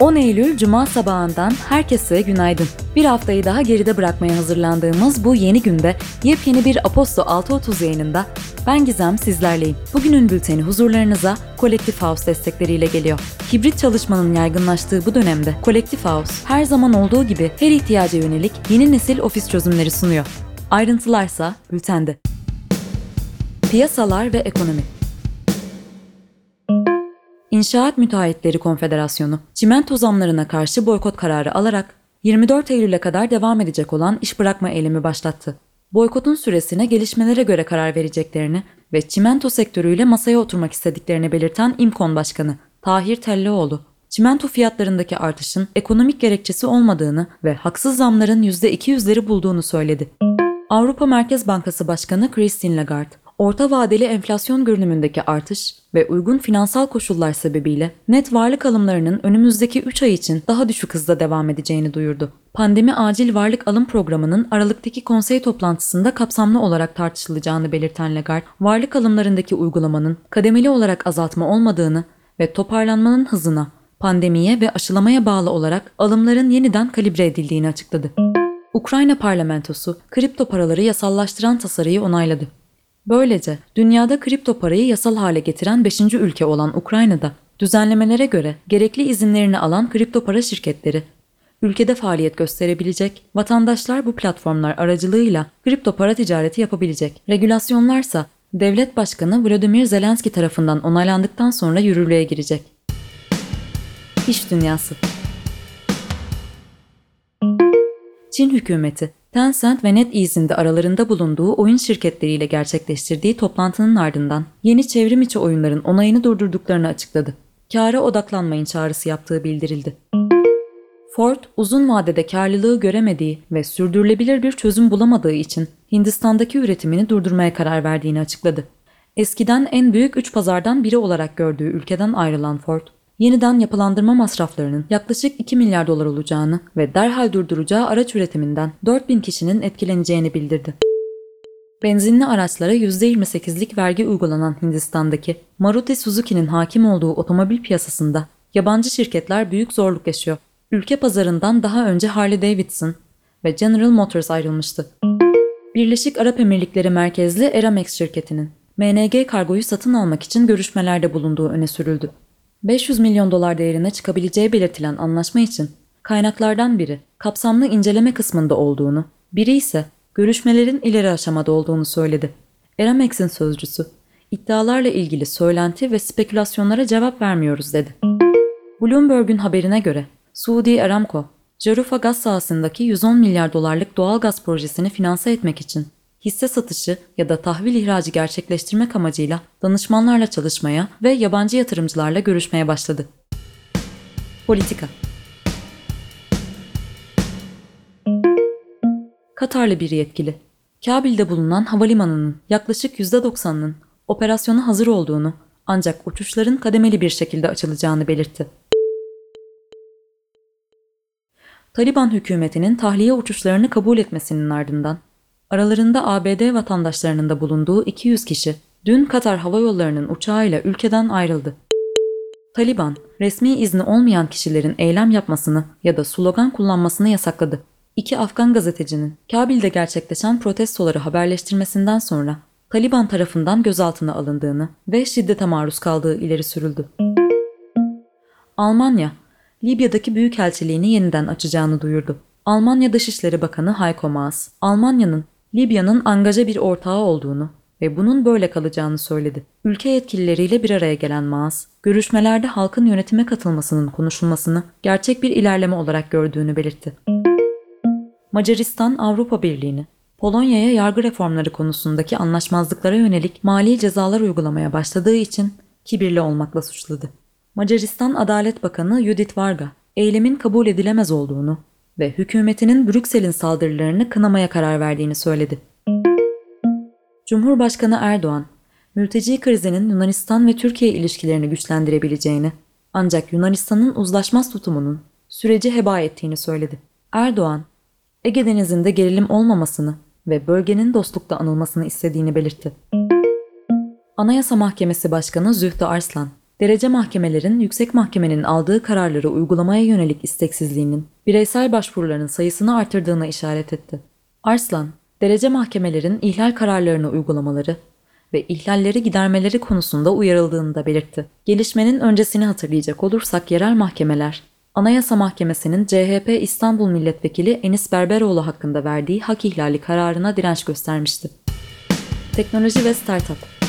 10 Eylül Cuma sabahından herkese günaydın. Bir haftayı daha geride bırakmaya hazırlandığımız bu yeni günde yepyeni bir Aposto 6.30 yayınında ben Gizem sizlerleyim. Bugünün bülteni huzurlarınıza Kolektif House destekleriyle geliyor. Hibrit çalışmanın yaygınlaştığı bu dönemde Kolektif House her zaman olduğu gibi her ihtiyaca yönelik yeni nesil ofis çözümleri sunuyor. Ayrıntılarsa bültende. Piyasalar ve ekonomi İnşaat Müteahhitleri Konfederasyonu, çimento zamlarına karşı boykot kararı alarak 24 Eylül'e kadar devam edecek olan iş bırakma eylemi başlattı. Boykotun süresine gelişmelere göre karar vereceklerini ve çimento sektörüyle masaya oturmak istediklerini belirten İMKON Başkanı Tahir Tellioğlu, çimento fiyatlarındaki artışın ekonomik gerekçesi olmadığını ve haksız zamların %200'leri bulduğunu söyledi. Avrupa Merkez Bankası Başkanı Christine Lagarde, orta vadeli enflasyon görünümündeki artış ve uygun finansal koşullar sebebiyle net varlık alımlarının önümüzdeki 3 ay için daha düşük hızda devam edeceğini duyurdu. Pandemi acil varlık alım programının Aralık'taki konsey toplantısında kapsamlı olarak tartışılacağını belirten Lagarde, varlık alımlarındaki uygulamanın kademeli olarak azaltma olmadığını ve toparlanmanın hızına, pandemiye ve aşılamaya bağlı olarak alımların yeniden kalibre edildiğini açıkladı. Ukrayna parlamentosu kripto paraları yasallaştıran tasarıyı onayladı. Böylece dünyada kripto parayı yasal hale getiren 5. ülke olan Ukrayna'da düzenlemelere göre gerekli izinlerini alan kripto para şirketleri ülkede faaliyet gösterebilecek, vatandaşlar bu platformlar aracılığıyla kripto para ticareti yapabilecek. Regülasyonlarsa devlet başkanı Vladimir Zelenski tarafından onaylandıktan sonra yürürlüğe girecek. İş dünyası Çin hükümeti Tencent ve NetEase'in aralarında bulunduğu oyun şirketleriyle gerçekleştirdiği toplantının ardından yeni çevrim içi oyunların onayını durdurduklarını açıkladı. Kâra odaklanmayın çağrısı yaptığı bildirildi. Ford, uzun vadede karlılığı göremediği ve sürdürülebilir bir çözüm bulamadığı için Hindistan'daki üretimini durdurmaya karar verdiğini açıkladı. Eskiden en büyük üç pazardan biri olarak gördüğü ülkeden ayrılan Ford, yeniden yapılandırma masraflarının yaklaşık 2 milyar dolar olacağını ve derhal durduracağı araç üretiminden 4000 kişinin etkileneceğini bildirdi. Benzinli araçlara %28'lik vergi uygulanan Hindistan'daki Maruti Suzuki'nin hakim olduğu otomobil piyasasında yabancı şirketler büyük zorluk yaşıyor. Ülke pazarından daha önce Harley Davidson ve General Motors ayrılmıştı. Birleşik Arap Emirlikleri merkezli Eramex şirketinin MNG kargoyu satın almak için görüşmelerde bulunduğu öne sürüldü. 500 milyon dolar değerine çıkabileceği belirtilen anlaşma için kaynaklardan biri kapsamlı inceleme kısmında olduğunu, biri ise görüşmelerin ileri aşamada olduğunu söyledi. Eramex'in sözcüsü, iddialarla ilgili söylenti ve spekülasyonlara cevap vermiyoruz dedi. Bloomberg'un haberine göre Suudi Aramco, Jarufa gaz sahasındaki 110 milyar dolarlık doğal gaz projesini finanse etmek için hisse satışı ya da tahvil ihracı gerçekleştirmek amacıyla danışmanlarla çalışmaya ve yabancı yatırımcılarla görüşmeye başladı. Politika Katarlı bir yetkili, Kabil'de bulunan havalimanının yaklaşık %90'ının operasyona hazır olduğunu ancak uçuşların kademeli bir şekilde açılacağını belirtti. Taliban hükümetinin tahliye uçuşlarını kabul etmesinin ardından Aralarında ABD vatandaşlarının da bulunduğu 200 kişi dün Katar Hava Yolları'nın uçağıyla ülkeden ayrıldı. Taliban, resmi izni olmayan kişilerin eylem yapmasını ya da slogan kullanmasını yasakladı. İki Afgan gazetecinin Kabil'de gerçekleşen protestoları haberleştirmesinden sonra Taliban tarafından gözaltına alındığını ve şiddete maruz kaldığı ileri sürüldü. Almanya, Libya'daki büyükelçiliğini yeniden açacağını duyurdu. Almanya Dışişleri Bakanı Heiko Maas, Almanya'nın Libya'nın angaja bir ortağı olduğunu ve bunun böyle kalacağını söyledi. Ülke yetkilileriyle bir araya gelen Maas, görüşmelerde halkın yönetime katılmasının konuşulmasını gerçek bir ilerleme olarak gördüğünü belirtti. Macaristan Avrupa Birliği'ni Polonya'ya yargı reformları konusundaki anlaşmazlıklara yönelik mali cezalar uygulamaya başladığı için kibirli olmakla suçladı. Macaristan Adalet Bakanı Judith Varga, eylemin kabul edilemez olduğunu ve hükümetinin Brüksel'in saldırılarını kınamaya karar verdiğini söyledi. Cumhurbaşkanı Erdoğan, mülteci krizinin Yunanistan ve Türkiye ilişkilerini güçlendirebileceğini, ancak Yunanistan'ın uzlaşmaz tutumunun süreci heba ettiğini söyledi. Erdoğan, Ege Denizi'nde gerilim olmamasını ve bölgenin dostlukta anılmasını istediğini belirtti. Anayasa Mahkemesi Başkanı Zühtü Arslan, Derece mahkemelerin yüksek mahkemenin aldığı kararları uygulamaya yönelik isteksizliğinin bireysel başvuruların sayısını artırdığına işaret etti. Arslan, derece mahkemelerin ihlal kararlarını uygulamaları ve ihlalleri gidermeleri konusunda uyarıldığını da belirtti. Gelişmenin öncesini hatırlayacak olursak yerel mahkemeler, Anayasa Mahkemesi'nin CHP İstanbul Milletvekili Enis Berberoğlu hakkında verdiği hak ihlali kararına direnç göstermişti. Teknoloji ve Startup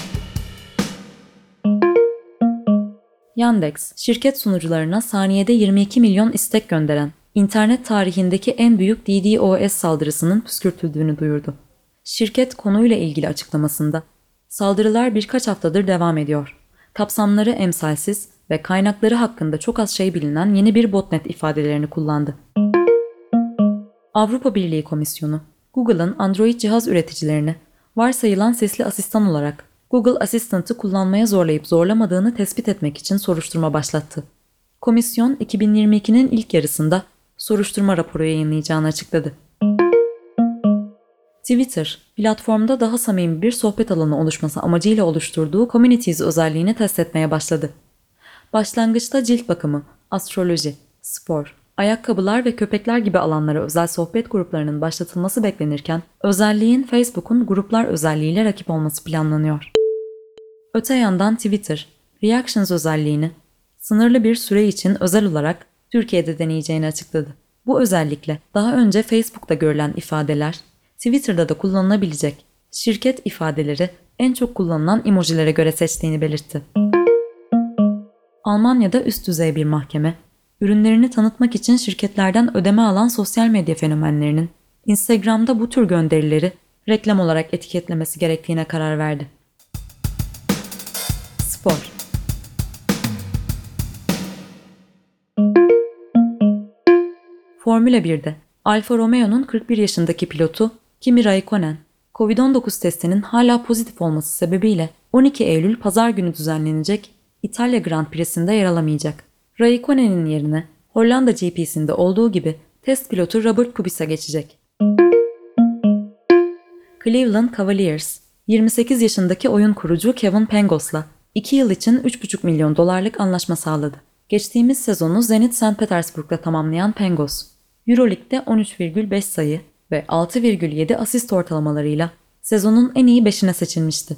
Yandex, şirket sunucularına saniyede 22 milyon istek gönderen, internet tarihindeki en büyük DDoS saldırısının püskürtüldüğünü duyurdu. Şirket konuyla ilgili açıklamasında, saldırılar birkaç haftadır devam ediyor. Kapsamları emsalsiz ve kaynakları hakkında çok az şey bilinen yeni bir botnet ifadelerini kullandı. Avrupa Birliği Komisyonu, Google'ın Android cihaz üreticilerini varsayılan sesli asistan olarak Google Assistant'ı kullanmaya zorlayıp zorlamadığını tespit etmek için soruşturma başlattı. Komisyon 2022'nin ilk yarısında soruşturma raporu yayınlayacağını açıkladı. Twitter, platformda daha samimi bir sohbet alanı oluşması amacıyla oluşturduğu Communities özelliğini test etmeye başladı. Başlangıçta cilt bakımı, astroloji, spor, ayakkabılar ve köpekler gibi alanlara özel sohbet gruplarının başlatılması beklenirken, özelliğin Facebook'un gruplar özelliğiyle rakip olması planlanıyor. Öte yandan Twitter, Reactions özelliğini sınırlı bir süre için özel olarak Türkiye'de deneyeceğini açıkladı. Bu özellikle daha önce Facebook'ta görülen ifadeler Twitter'da da kullanılabilecek. Şirket ifadeleri en çok kullanılan emojilere göre seçtiğini belirtti. Almanya'da üst düzey bir mahkeme, ürünlerini tanıtmak için şirketlerden ödeme alan sosyal medya fenomenlerinin Instagram'da bu tür gönderileri reklam olarak etiketlemesi gerektiğine karar verdi. Spor Formula 1'de Alfa Romeo'nun 41 yaşındaki pilotu Kimi Raikkonen, Covid-19 testinin hala pozitif olması sebebiyle 12 Eylül pazar günü düzenlenecek İtalya Grand Prix'sinde yer alamayacak. Raikkonen'in yerine Hollanda GP'sinde olduğu gibi test pilotu Robert Kubica geçecek. Cleveland Cavaliers, 28 yaşındaki oyun kurucu Kevin Pangos'la 2 yıl için 3,5 milyon dolarlık anlaşma sağladı. Geçtiğimiz sezonu Zenit St. Petersburg'da tamamlayan Pangos, Euroleague'de 13,5 sayı ve 6,7 asist ortalamalarıyla sezonun en iyi 5'ine seçilmişti.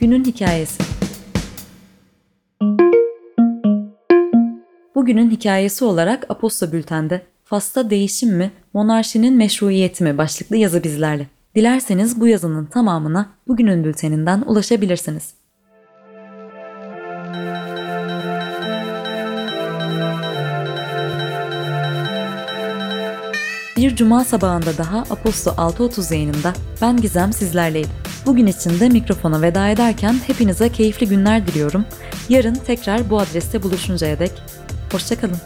Günün hikayesi Bugünün hikayesi olarak Aposto Bülten'de Fas'ta değişim mi, monarşinin meşruiyeti mi başlıklı yazı bizlerle. Dilerseniz bu yazının tamamına bugünün bülteninden ulaşabilirsiniz. Bir cuma sabahında daha Aposto 6.30 yayınında ben Gizem sizlerleydim. Bugün için de mikrofona veda ederken hepinize keyifli günler diliyorum. Yarın tekrar bu adreste buluşuncaya dek hoşçakalın.